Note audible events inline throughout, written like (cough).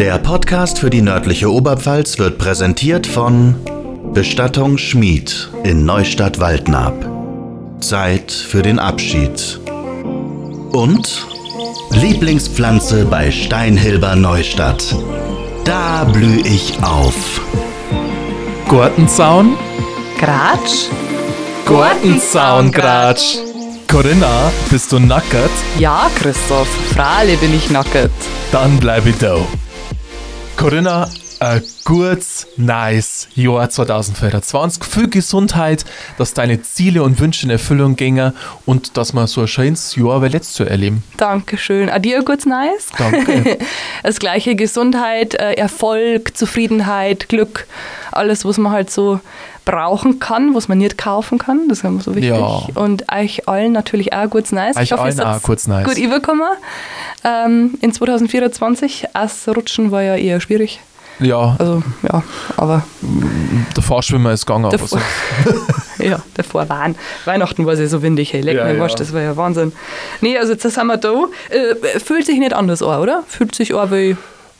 Der Podcast für die nördliche Oberpfalz wird präsentiert von Bestattung Schmied in Neustadt-Waldnab. Zeit für den Abschied. Und Lieblingspflanze bei Steinhilber Neustadt. Da blühe ich auf. Gurtenzaun? Gratsch? Gurtenzaun, Gratsch. Corinna, bist du nackert? Ja, Christoph, freilich bin ich nackert. Dann bleib ich da. Corinna, ein gutes, nice Jahr 2024. Viel Gesundheit, dass deine Ziele und Wünsche in Erfüllung gingen und dass wir so ein schönes Jahr wie letztes Jahr erleben. Dankeschön. Adieu, kurz nice. Danke. (laughs) Das gleiche Gesundheit, äh, Erfolg, Zufriedenheit, Glück, alles, was man halt so brauchen kann, was man nicht kaufen kann. Das ist immer so wichtig. Ja. Und euch allen natürlich auch kurz nice. Euch allen ihr auch seid kurz nice. Gut überkommen. Ähm, in 2024. Ausrutschen war ja eher schwierig. Ja, Also, ja, aber der Fahrschwimmer ist gegangen, aber Der so. (laughs) ja, davor waren. Weihnachten war es ja so windig, hey, leck Ja, mir ja. Wurscht, das war ja Wahnsinn. Nee, also jetzt sind wir da. Äh, fühlt sich nicht anders an, oder? Fühlt sich an wie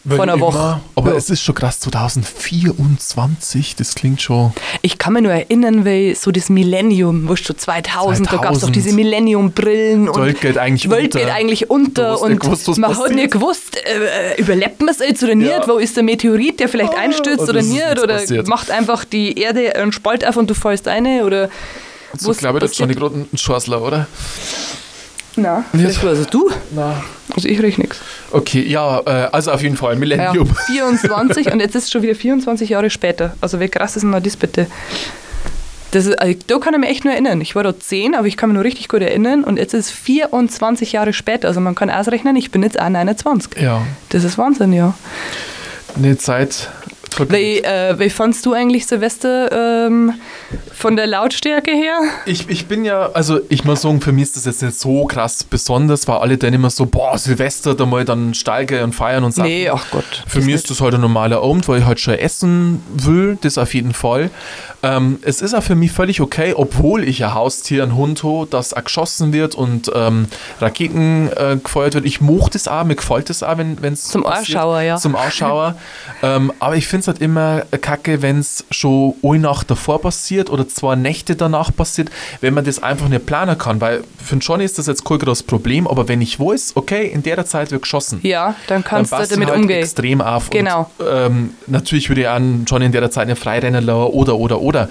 vor einer Wenn Woche. Aber Ja. es ist schon krass, 2024, das klingt schon. Ich kann mich nur erinnern, wie so das Millennium, wo schon 2000, da gab es doch 2000. diese Millennium-Brillen Die und Welt geht eigentlich die Welt unter. geht eigentlich Du unter und gewusst, man hat passiert. nicht gewusst, äh, überlebt man es jetzt oder nicht, Ja. wo ist der Meteorit, der vielleicht Ah, einstürzt und oder ist nicht, oder passiert. macht einfach die Erde einen Spalt auf und du fällst eine oder So glaube ich, das passiert? Johnny gerade ein Schorsler, oder? Na, vielleicht also du, Na. also ich riech nichts. Okay, ja, äh, also auf jeden Fall, Ja, Millennium. (laughs) 24 und jetzt ist es schon wieder 24 Jahre später. Also wie krass ist denn das bitte? Das ist, also, da kann ich mich echt nur erinnern. Ich war da 10, aber ich kann mich noch richtig gut erinnern und jetzt ist es 24 Jahre später. Also man kann ausrechnen, ich bin jetzt auch 29. Ja, Das ist Wahnsinn, ja. eine Zeit. Wie, äh, wie fandst du eigentlich Silvester ähm, von der Lautstärke her? Ich, ich bin ja, also ich muss sagen, für mich ist das jetzt nicht so krass besonders, weil alle dann immer so, boah, Silvester, da mal dann steige und feiern und Sachen. Nee, ach Gott. Für das mich nicht. ist das halt ein normaler Abend, weil ich halt schon essen will, das auf jeden Fall. Ähm, es ist auch für mich völlig okay, obwohl ich ein Haustier, ein Hund habe, das auch geschossen wird und ähm, Raketen äh, gefeuert wird. Ich mochte es auch, mir gefällt es auch, wenn es Zum Anschauer, ja. Zum Anschauer. (laughs) ähm, aber ich finde es halt immer kacke, wenn es schon eine Nacht davor passiert oder zwei Nächte danach passiert, wenn man das einfach nicht planen kann. Weil für den Johnny ist das jetzt kein großes Problem, aber wenn ich weiß, okay, in der Zeit wird geschossen, Ja, dann kannst dann du damit halt umgehen. extrem auf. Genau. Und, ähm, natürlich würde ich auch schon in der Zeit eine Freirennen lassen oder, oder, oder.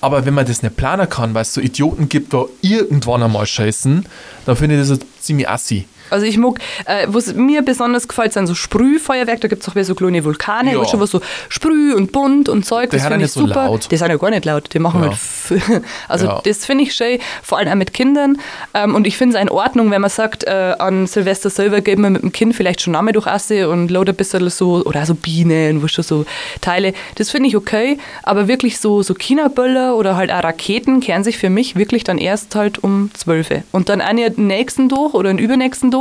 Aber wenn man das nicht planen kann, weil es so Idioten gibt, wo irgendwann einmal scheißen, dann finde ich das ziemlich assi. Also ich mag, äh, was mir besonders gefällt, sind so Sprühfeuerwerk. Da gibt es auch wieder so kleine Vulkane, Ja. wo schon was so Sprüh und bunt und Zeug. Die Das finde ich nicht so super. laut. Die sind ja gar nicht laut. Die machen Ja. halt. (laughs) Also Ja. das finde ich schön, vor allem auch mit Kindern. Ähm, und ich finde es in Ordnung, wenn man sagt, äh, an Silvester selber geht man mit dem Kind vielleicht schon einmal durch Asse und load ein bisschen so, oder so Bienen, wo schon so Teile. Das finde ich okay. Aber wirklich so, so China-Böller oder halt auch Raketen kehren sich für mich wirklich dann erst halt um 12 Uhr. Und dann einen den nächsten durch oder den übernächsten durch,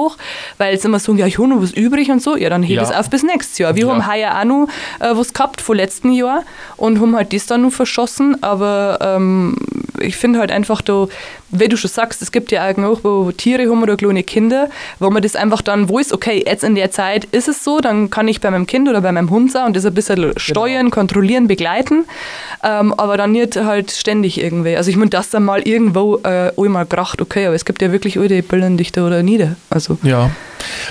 weil sie immer sagen, ja, ich habe noch was übrig und so. Ja, dann heb Ja. es auf bis nächstes Jahr. Wir Ja. haben heuer auch noch äh, was gehabt von letzten Jahr und haben halt das dann noch verschossen. Aber ähm, ich finde halt einfach da, wie du schon sagst, es gibt ja auch, wo Tiere haben oder kleine Kinder, wo man das einfach dann weiß, okay, jetzt in der Zeit ist es so, dann kann ich bei meinem Kind oder bei meinem Hund sein und das ein bisschen steuern, kontrollieren, begleiten, ähm, aber dann nicht halt ständig irgendwie. Also ich meine, das dann mal irgendwo äh, einmal gebracht, okay, aber es gibt ja wirklich alte Billen dichter oder nieder. Also Ja.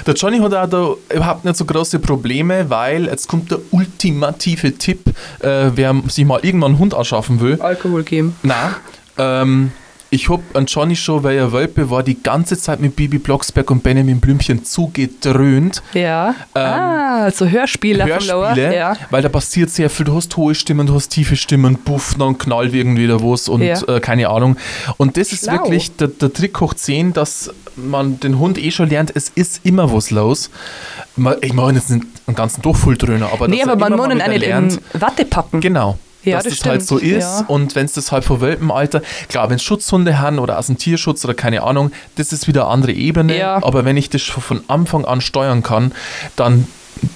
Der Johnny hat auch da überhaupt nicht so große Probleme, weil jetzt kommt der ultimative Tipp, äh, wer sich mal irgendwann einen Hund anschaffen will. Alkohol geben. Nein. Ähm, ich hab an Johnny schon, weil er Wölpe war, die ganze Zeit mit Bibi Blocksberg und Benjamin Blümchen zugedröhnt. Ja. ah, so Hörspiele. Hörspiele, Ja. weil da passiert sehr viel. Du hast hohe Stimmen, du hast tiefe Stimmen, puff, dann knallt irgendwie da was und Ja. äh, keine Ahnung. Und das ist Schlau. wirklich der, der Trick hoch 10, dass man den Hund eh schon lernt, es ist immer was los. Man- Ich meine jetzt nicht einen ganzen Durchfulldröhner, aber Nee, dass aber er man immer muss ihn nicht in Watte packen. Genau. Ja, dass das das, halt so ist ja. und wenn es das halt von Welpenalter, klar, wenn es Schutzhunde haben oder aus dem Tierschutz oder keine Ahnung, das ist wieder eine andere Ebene, Ja. aber wenn ich das schon von Anfang an steuern kann, dann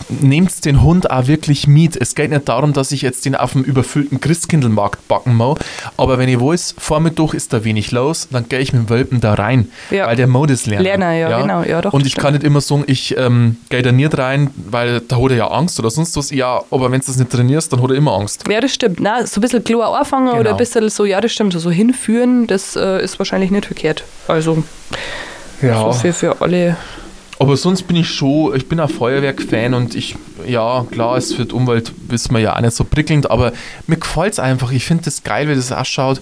nehmt den Hund auch wirklich mit. Es geht nicht darum, dass ich jetzt den auf dem überfüllten Christkindlmarkt backen muss, aber wenn ich weiß, Vormittag ist da wenig los, dann gehe ich mit dem Welpen da rein, Ja. weil der Modus lernt. Lerner, ja, genau, ja, doch, Und ich kann nicht immer sagen, ich ähm, gehe da nicht rein, weil da hat er ja Angst oder sonst was. Ja, aber wenn du das nicht trainierst, dann hat er immer Angst. Ja, das stimmt. Na, so ein bisschen klar anfangen oder Genau. ein bisschen so, ja, das stimmt, so hinführen, das äh, ist wahrscheinlich nicht verkehrt. Also so für, für alle. Aber sonst bin ich schon, ich bin ein Feuerwerk-Fan und ich, ja, klar, es für die Umwelt wissen wir ja auch nicht so prickelnd, aber mir gefällt es einfach. Ich finde das geil, wie das ausschaut.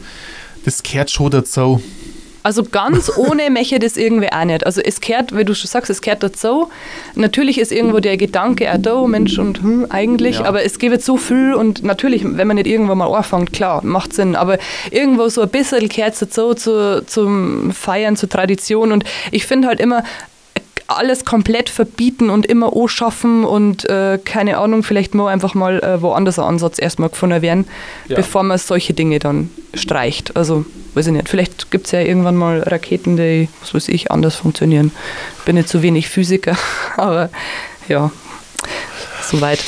Das kehrt schon dazu. Also ganz ohne (laughs) Meche das irgendwie auch nicht. Also es kehrt, wie du schon sagst, es kehrt dazu. Natürlich ist irgendwo der Gedanke auch da, Mensch und hm, eigentlich, Ja. aber es gibt so viel und natürlich, wenn man nicht irgendwann mal anfängt, klar, macht Sinn, aber irgendwo so ein bisschen kehrt es dazu zu, zum Feiern, zur Tradition und ich finde halt immer, alles komplett verbieten und immer O schaffen und äh, keine Ahnung, vielleicht mal einfach mal äh, woanders ein Ansatz erstmal gefunden werden, Ja. bevor man solche Dinge dann streicht. Also, weiß ich nicht, vielleicht gibt es ja irgendwann mal Raketen, die, was weiß ich, anders funktionieren. Bin nicht zu wenig Physiker, (laughs) aber ja, soweit.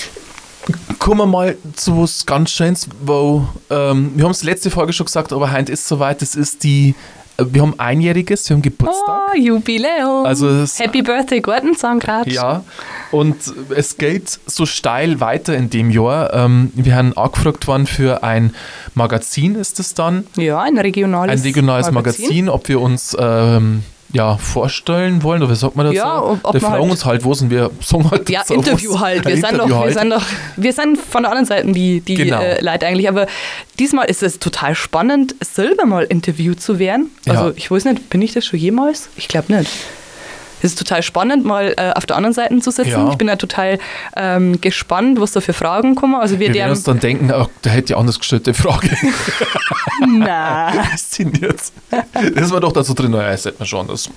Kommen wir mal zu was ganz Schönes, wo, ähm, wir haben es letzte Folge schon gesagt, aber heute ist soweit, das ist die, wir haben einjähriges, wir haben Geburtstag. Oh, Jubiläum! Also es- Happy Birthday, Gartenzahnkratsch. Ja, und es geht so steil weiter in dem Jahr. Ähm, wir haben angefragt worden für ein Magazin, ist es dann? Ja, ein regionales Ein regionales Magazin, ob wir uns ähm, ja, vorstellen wollen, oder wie sagt man das? Ja, so? ob- Wir fragen halt- uns halt, wo sind wir? Sagen halt Ja, Interview was- halt. Wir sind, doch, Interview wir, halt. sind doch, wir sind von der anderen Seite die, die Genau. äh, Leute eigentlich. Aber diesmal ist es total spannend, selber mal interviewt zu werden. Also Ja. ich weiß nicht, bin ich das schon jemals? Ich glaube nicht. Es ist total spannend, mal äh, auf der anderen Seite zu sitzen. Ja. Ich bin ja total ähm, gespannt, was da für Fragen kommen. Also wir, Wir werden uns dann denken, ach, der hätte ja anders gestellte Frage. (laughs) na, (laughs) jetzt? Das war doch da so drin, naja, das hätte man schon anders.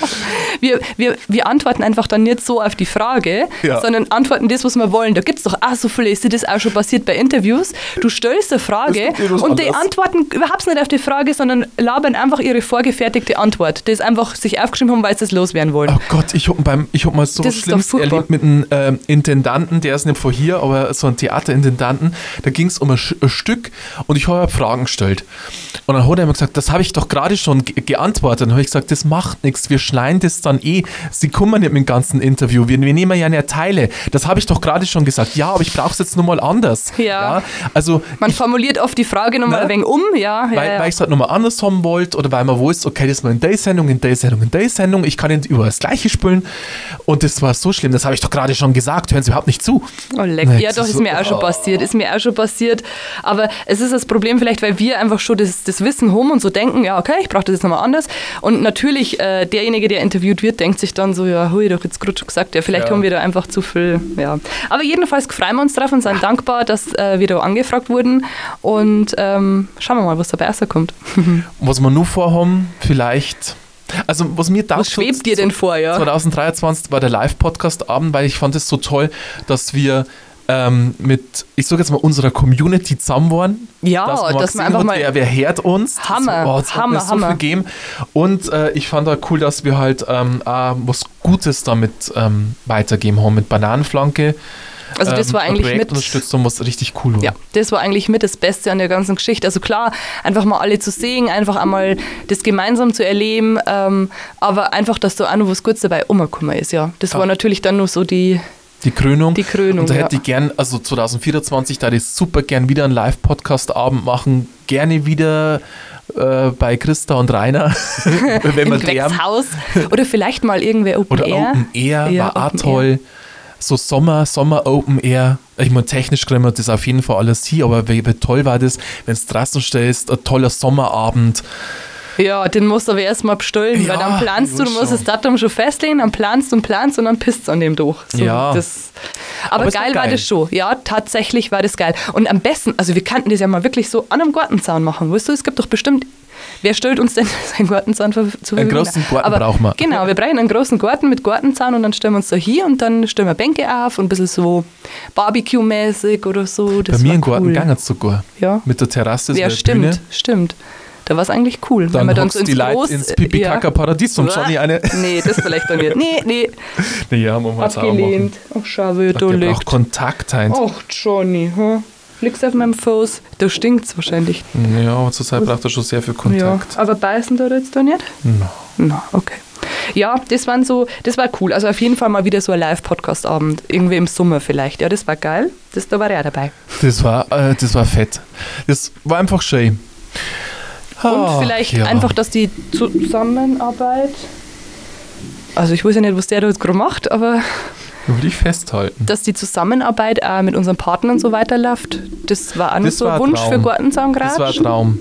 (laughs) wir, wir, wir antworten einfach dann nicht so auf die Frage, Ja. sondern antworten das, was wir wollen. Da gibt es doch auch so viele, ist dir das auch schon passiert bei Interviews. Du stellst eine Frage Das etwas und die anders. antworten überhaupt nicht auf die Frage, sondern labern einfach ihre vorgefertigte Antwort. Das einfach sich aufgeschrieben haben, weil sie es loswerden wollen. Oh Gott, ich habe beim, ich hab mal so Das Schlimmes erlebt mit einem ähm, Intendanten, der ist nicht von hier, aber so ein Theaterintendanten. Da ging es um ein, ein Stück und ich habe Fragen gestellt. Und dann hat er mir gesagt, das habe ich doch gerade schon ge geantwortet. Und dann habe ich gesagt, das macht nichts, wir schneiden das dann eh. Sie kommen nicht mit dem ganzen Interview, wir, wir nehmen ja nicht Teile. Das habe ich doch gerade schon gesagt. Ja, aber ich brauche es jetzt nur mal anders. Ja. Also Man formuliert oft die Frage nochmal Ne? ein wenig um, ja. ja, weil, ja. weil ich es halt nochmal anders haben wollte oder weil man weiß, okay, das ist mal in der Sendung, in der Sendung, in der Sendung, ich kann nicht über das Gleiche spielen. Und das war so schlimm, das habe ich doch gerade schon gesagt, hören Sie überhaupt nicht zu. Oh, leck. Nee, Ja, doch, ist mir auch schon oh. passiert. Ist mir auch schon passiert. Aber es ist das Problem vielleicht, weil wir einfach schon das, das Wissen haben und so denken, ja, okay, ich brauche das jetzt nochmal anders. Und natürlich, äh, derjenige, der interviewt wird, denkt sich dann so, ja, hui, doch jetzt gerade schon gesagt, ja, vielleicht Ja. haben wir da einfach zu viel, ja. Aber jedenfalls freuen wir uns drauf und sind dankbar, dass äh, wir da angefragt wurden. Und ähm, schauen wir mal, was dabei rauskommt. (laughs) Was wir nur vorhaben, vielleicht. Also, was mir da Was schwebt dir denn vor, ja? 2023 war der Live-Podcast-Abend, weil ich fand es so toll, dass wir ähm, mit, ich sage jetzt mal, unserer Community zusammen waren. Ja, dass man, dass man einfach mal- Wer, wer hört uns? Das- Hammer, oh, das hat Hammer, so Hammer. viel gegeben. Und äh, ich fand auch cool, dass wir halt ähm, auch was Gutes damit ähm, weitergeben haben, mit Bananenflanke. Also das ähm, war ein eigentlich Projekt mit... unterstützt haben, was richtig cool war. Ja, das war eigentlich mit das Beste an der ganzen Geschichte. Also klar, einfach mal alle zu sehen, einfach einmal das gemeinsam zu erleben, ähm, aber einfach, dass da auch noch was Gutes dabei umgekommen ist, ja. Das Ja. war natürlich dann nur so die, Die Krönung. Die Krönung, Und da ja. hätte ich gern, also 2024, da hätte ich super gern wieder einen Live-Podcast-Abend machen. Gerne wieder äh, bei Christa und Rainer, (laughs) wenn (laughs) im. Gewächshaus. Oder vielleicht mal irgendwer Open Oder Air. Open Air Ja, war auch Open toll. So Sommer, Sommer Open Air. Ich meine, technisch kriegen wir das auf jeden Fall alles hin, aber wie, wie toll war das, wenn es draußen stellst, ein toller Sommerabend. Ja, den musst du aber erstmal bestellen, Ja, weil dann planst du, du musst schon. das Datum schon festlegen, dann planst und planst und dann pisst an dem durch. So, Ja. Das, aber, Aber es war geil war geil. das schon. Ja, tatsächlich war das geil. Und am besten, also wir kannten das ja mal wirklich so an einem Gartenzaun machen. Weißt du, es gibt doch bestimmt. Wer stellt uns denn (laughs) seinen Gartenzaun ver- zur Einen Verfügung? großen Garten Aber brauchen wir. Genau, wir brauchen einen großen Garten mit Gartenzaun und dann stellen wir uns da hier und dann stellen wir Bänke auf und ein bisschen so Barbecue-mäßig oder so. Das Bei mir im Garten cool. gegangen sogar. Ja. Mit der Terrasse, so Ja, stimmt, Bühne. stimmt. Da war es eigentlich cool. Dann, wir hockst die Leute ins Pipi-Kaka-Paradies und Johnny eine. (laughs) Nee, das vielleicht doch nicht. Nee, nee. (laughs) Nee, ja, jetzt auch machen. Abgelehnt. Ach, schau, wie du Der liegt. braucht Kontakt, Heinz. Ach, Johnny, hm? Liegst auf meinem Fuß. Da stinkt's wahrscheinlich. Ja, aber zurzeit braucht er schon sehr viel Kontakt. Ja, aber beißen da jetzt da nicht? No. Na, okay. Ja, das waren so, das war cool. Also auf jeden Fall mal wieder so ein Live-Podcast-Abend. Irgendwie im Sommer vielleicht. Ja, das war geil. Das, da war ich auch dabei. Das war, äh, das war fett. Das war einfach schön. Und Ach, vielleicht Ah, ja. einfach, dass die Zusammenarbeit. Also ich weiß ja nicht, was der da jetzt gerade macht, aber Will ich festhalten. dass die Zusammenarbeit auch mit unseren Partnern so weiterläuft, das war auch Das so war ein Wunsch Traum. für Gartenzaungratsch. Das war ein Traum.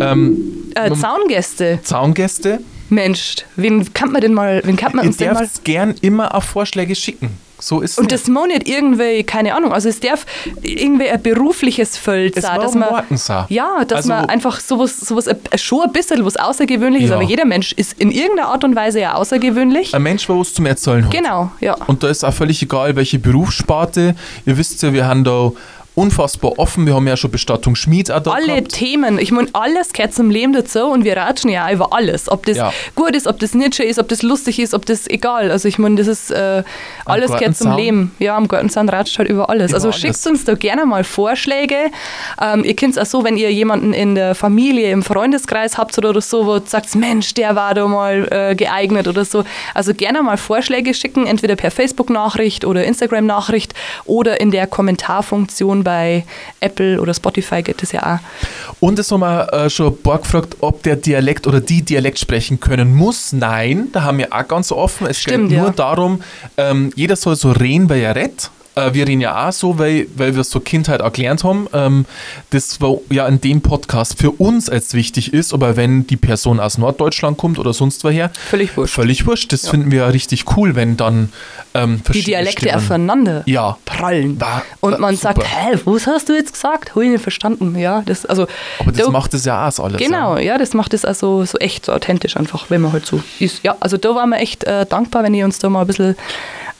Ähm, Äh, Zaungäste. Zaungäste, Mensch, wen kann man denn mal, wen kann man uns denn mal gern immer auf Vorschläge schicken. So ist Und das muss nicht irgendwie, keine Ahnung, also es darf irgendwie ein berufliches Feld sein, dass man, sein. ja, dass Also- man einfach sowas, sowas äh, schon ein bisschen was Außergewöhnliches, Ja. aber jeder Mensch ist in irgendeiner Art und Weise ja außergewöhnlich. Ein Mensch, der was zum Erzählen hat. Genau, ja. Und da ist auch völlig egal, welche Berufssparte. Ihr wisst ja, wir haben da unfassbar offen. Wir haben ja schon Bestattung Schmied auch da Alle gehabt. Themen, ich meine, alles gehört zum Leben dazu und wir ratschen ja über alles. Ob das Ja. gut ist, ob das nicht schön ist, ob das lustig ist, ob das egal. Also ich meine, das ist äh, alles gehört zum? Leben. Ja, am Gartenzaun ratscht halt über alles. Über also alles. schickt uns da gerne mal Vorschläge. Ähm, ihr könnt es auch so, wenn ihr jemanden in der Familie, im Freundeskreis habt oder so, wo sagt, Mensch, der war da mal äh, geeignet oder so. Also gerne mal Vorschläge schicken, entweder per Facebook-Nachricht oder Instagram-Nachricht oder in der Kommentarfunktion bei Apple oder Spotify geht das ja auch. Und es haben wir äh, schon ein paar gefragt, ob der Dialekt oder die Dialekt sprechen können muss. Nein, da haben wir auch ganz offen. Es Stimmt, geht nur ja. darum, ähm, jeder soll so reden, wie er redet. Äh, wir reden ja auch so, weil, weil wir es so Kindheit auch gelernt haben. Ähm, das war ja in dem Podcast für uns als wichtig ist, aber wenn die Person aus Norddeutschland kommt oder sonst woher, Völlig wurscht. völlig wurscht. Das finden wir ja richtig cool, wenn dann ähm, Die Dialekte Stimmen- aufeinander Ja. prallen. War- Und man sagt, super. hä, was hast du jetzt gesagt? Ich nicht verstanden. Ja, das, also, Aber das da- macht es ja auch alles. Genau, Ja. ja, das macht es also so echt so authentisch einfach, wenn man halt so ist. Ja, also da waren wir echt äh, dankbar, wenn ihr uns da mal ein bisschen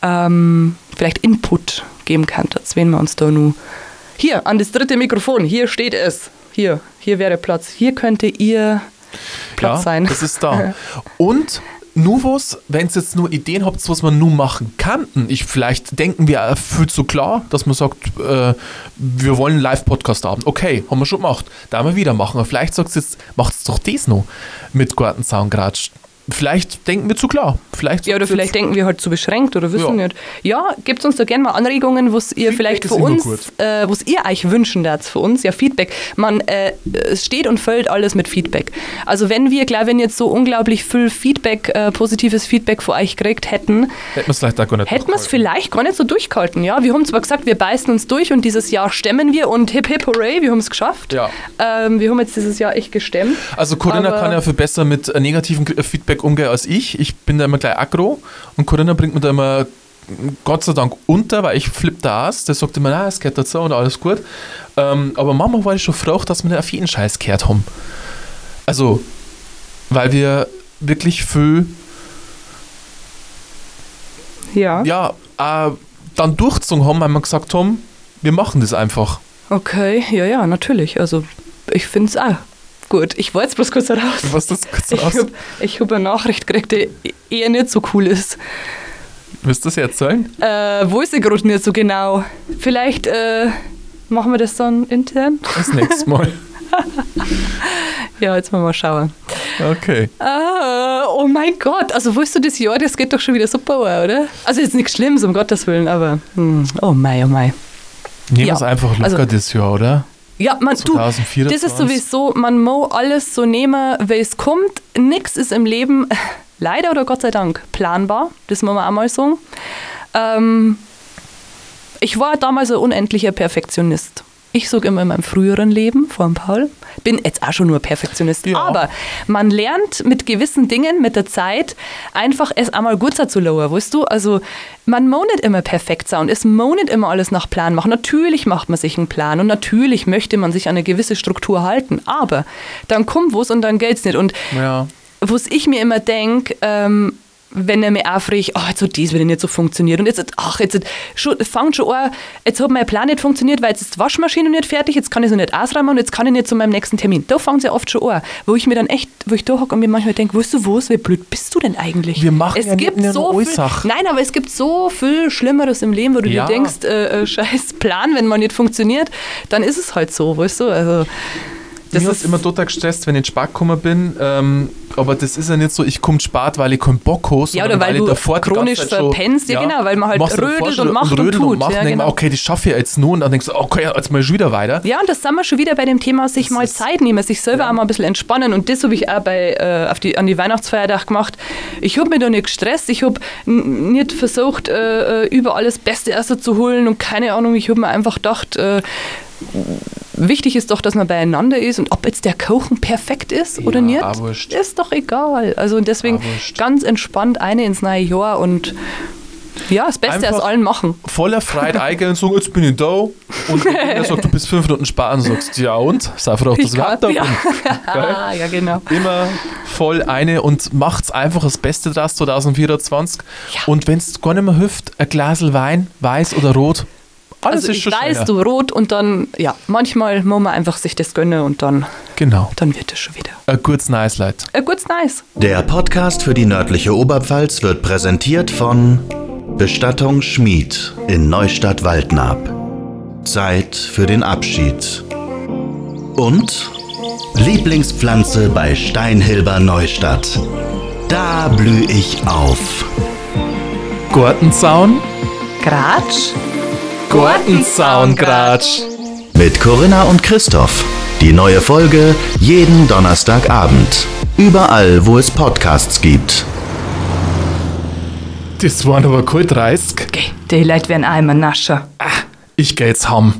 ähm, vielleicht Input geben könntet, wenn wir uns da nur hier an das dritte Mikrofon, hier steht es. Hier, hier wäre Platz. Hier könnte ihr Platz ja, sein. Das ist da. (laughs) Und nur was, wenn ihr jetzt nur Ideen habt, was man nun machen kann, ich vielleicht denken wir viel zu klar, dass man sagt, äh, wir wollen einen Live-Podcast haben. Okay, haben wir schon gemacht. Da haben wir wieder machen. Aber vielleicht sagt ihr jetzt, macht es doch das noch mit Gartenzaungratsch. Vielleicht denken wir zu klar. Vielleicht Ja, oder vielleicht denken wir halt zu beschränkt oder wissen Ja. nicht. Ja, gebt uns da gerne mal Anregungen, was ihr Feedback vielleicht für uns, äh, was ihr euch wünschen darf für uns. Ja, Feedback. Man, äh, es steht und fällt alles mit Feedback. Also wenn wir, klar, wenn jetzt so unglaublich viel Feedback, äh, positives Feedback von euch gekriegt hätten, Hätten wir es vielleicht gar nicht hätten wir es vielleicht gar nicht so durchgehalten. Ja, wir haben zwar gesagt, wir beißen uns durch und dieses Jahr stemmen wir und hip hip hooray, wir haben es geschafft. Ja. Ähm, wir haben jetzt dieses Jahr echt gestemmt. Also Corinna kann ja viel besser mit äh, negativem K- Feedback umgehen als ich. Ich bin da immer gleich aggro und Corinna bringt mir da immer mm, Gott sei Dank unter, weil ich flipp da aus. Der sagt immer, na, es geht dazu und alles gut. Ähm, aber Mama war ich schon froh, dass wir nicht auf jeden Scheiß gehört haben. Also, weil wir wirklich viel, Ja. ja, äh, dann durchgezogen haben, weil wir gesagt haben, wir machen das einfach. Okay, ja, ja, natürlich. Also ich finde es auch gut. Ich wollte jetzt bloß kurz raus. Was das kurz Ich aus? habe ich hab eine Nachricht gekriegt, die eher nicht so cool ist. Willst du das erzählen? Äh, wo ist sie gerade nicht so genau? Vielleicht äh, machen wir das dann intern? Das nächste Mal. (laughs) Ja, jetzt mal, mal schauen. Okay. Ah, oh mein Gott, also weißt du, das Jahr, das geht doch schon wieder super, oder? Also jetzt nichts Schlimmes, um Gottes Willen, aber hm, oh mein, oh mein. Nehmen wir Ja, es einfach locker also- das Jahr, oder? Ja, man, du, 2024. das ist sowieso, man muss alles so nehmen, wie es kommt. Nichts ist im Leben, (laughs) leider oder Gott sei Dank, planbar. Das muss man auch mal sagen. Ähm, ich war damals ein unendlicher Perfektionist. Ich sage immer in meinem früheren Leben, vor dem Paul, bin jetzt auch schon nur Perfektionist. Ja. Aber man lernt mit gewissen Dingen mit der Zeit einfach es einmal gut zu lassen, weißt du? Also man muss nicht immer perfekt sein und es muss nicht immer alles nach Plan machen. Natürlich macht man sich einen Plan und natürlich möchte man sich an eine gewisse Struktur halten. Aber dann kommt was und dann geht's nicht. Und Ja. was ich mir immer denke, ähm, wenn er mir aufregt, oh, jetzt hat das wieder nicht so funktioniert und jetzt, ach, jetzt schon, fängt schon an, jetzt hat mein Plan nicht funktioniert, weil jetzt ist die Waschmaschine nicht fertig, jetzt kann ich sie nicht ausräumen und jetzt kann ich nicht zu meinem nächsten Termin. Da fängt sie oft schon an, wo ich mir dann echt, wo ich da hocke und mir manchmal denke, weißt du was, wie blöd bist du denn eigentlich? Wir machen es ja nicht gibt nur so viel. Nein, aber es gibt so viel Schlimmeres im Leben, wo du Ja. dir denkst, äh, äh, (laughs) scheiß Plan, wenn man nicht funktioniert, dann ist es halt so, weißt du, also das Mir ist immer total gestresst, wenn ich in Sport gekommen bin. Ähm, aber das ist ja nicht so, ich komme spät, weil ich keinen Bock habe, Ja, oder weil ich du chronisch schon- verpennst. Ja, genau, weil man halt rödelt und macht und rödelt tut. macht, Ja, und genau. mal, okay, das schaffe ich jetzt nur. Und dann denkst du, okay, jetzt mal schon wieder weiter. Ja, und das sind wir schon wieder bei dem Thema, sich mal ist- Zeit nehmen, sich selber auch mal ein bisschen entspannen. Und das habe ich auch bei, äh, auf die, an die Weihnachtsfeiertag gemacht. Ich habe mich da nicht gestresst. Ich habe nicht versucht, äh, äh, über alles Beste erst zu holen und keine Ahnung. Ich habe mir einfach gedacht, äh, wichtig ist doch, dass man beieinander ist. Und ob jetzt der Kuchen perfekt ist oder Ja, nicht, auch wurscht. ist doch egal. Also und deswegen ganz entspannt eine ins neue Jahr und ja, das Beste aus Einfach- allen machen. Voller Freude (laughs) eingehen und sagen, jetzt bin ich da. Und er sagt, du bist fünf Minuten sparen und sagst, ja und? Sei froh, dass ich kann- da bin. (laughs) ja. Ja, genau. immer voll eine und macht's einfach das Beste draus 2024. Ja. Und wenn es gar nicht mehr hilft, ein Glas Wein, weiß oder rot, alles Also ist ich schon weiß, schöner. du rot und dann, ja, manchmal muss man einfach sich das gönnen und dann, Genau. dann wird es schon wieder. Ein gutes Nice Leid. Äh, gut's nice. Der Podcast für die nördliche Oberpfalz wird präsentiert von Bestattung Schmied in Neustadt-Waldnab. Zeit für den Abschied. Und Lieblingspflanze bei Steinhilber Neustadt. Da blüh ich auf. Gartenzaun? Gratsch. Gartenzaungratsch. Mit Corinna und Christoph. Die neue Folge jeden Donnerstagabend. Überall, wo es Podcasts gibt. Das waren aber kalt 30. Die Leute werden immer nascher. Ich geh jetzt heim.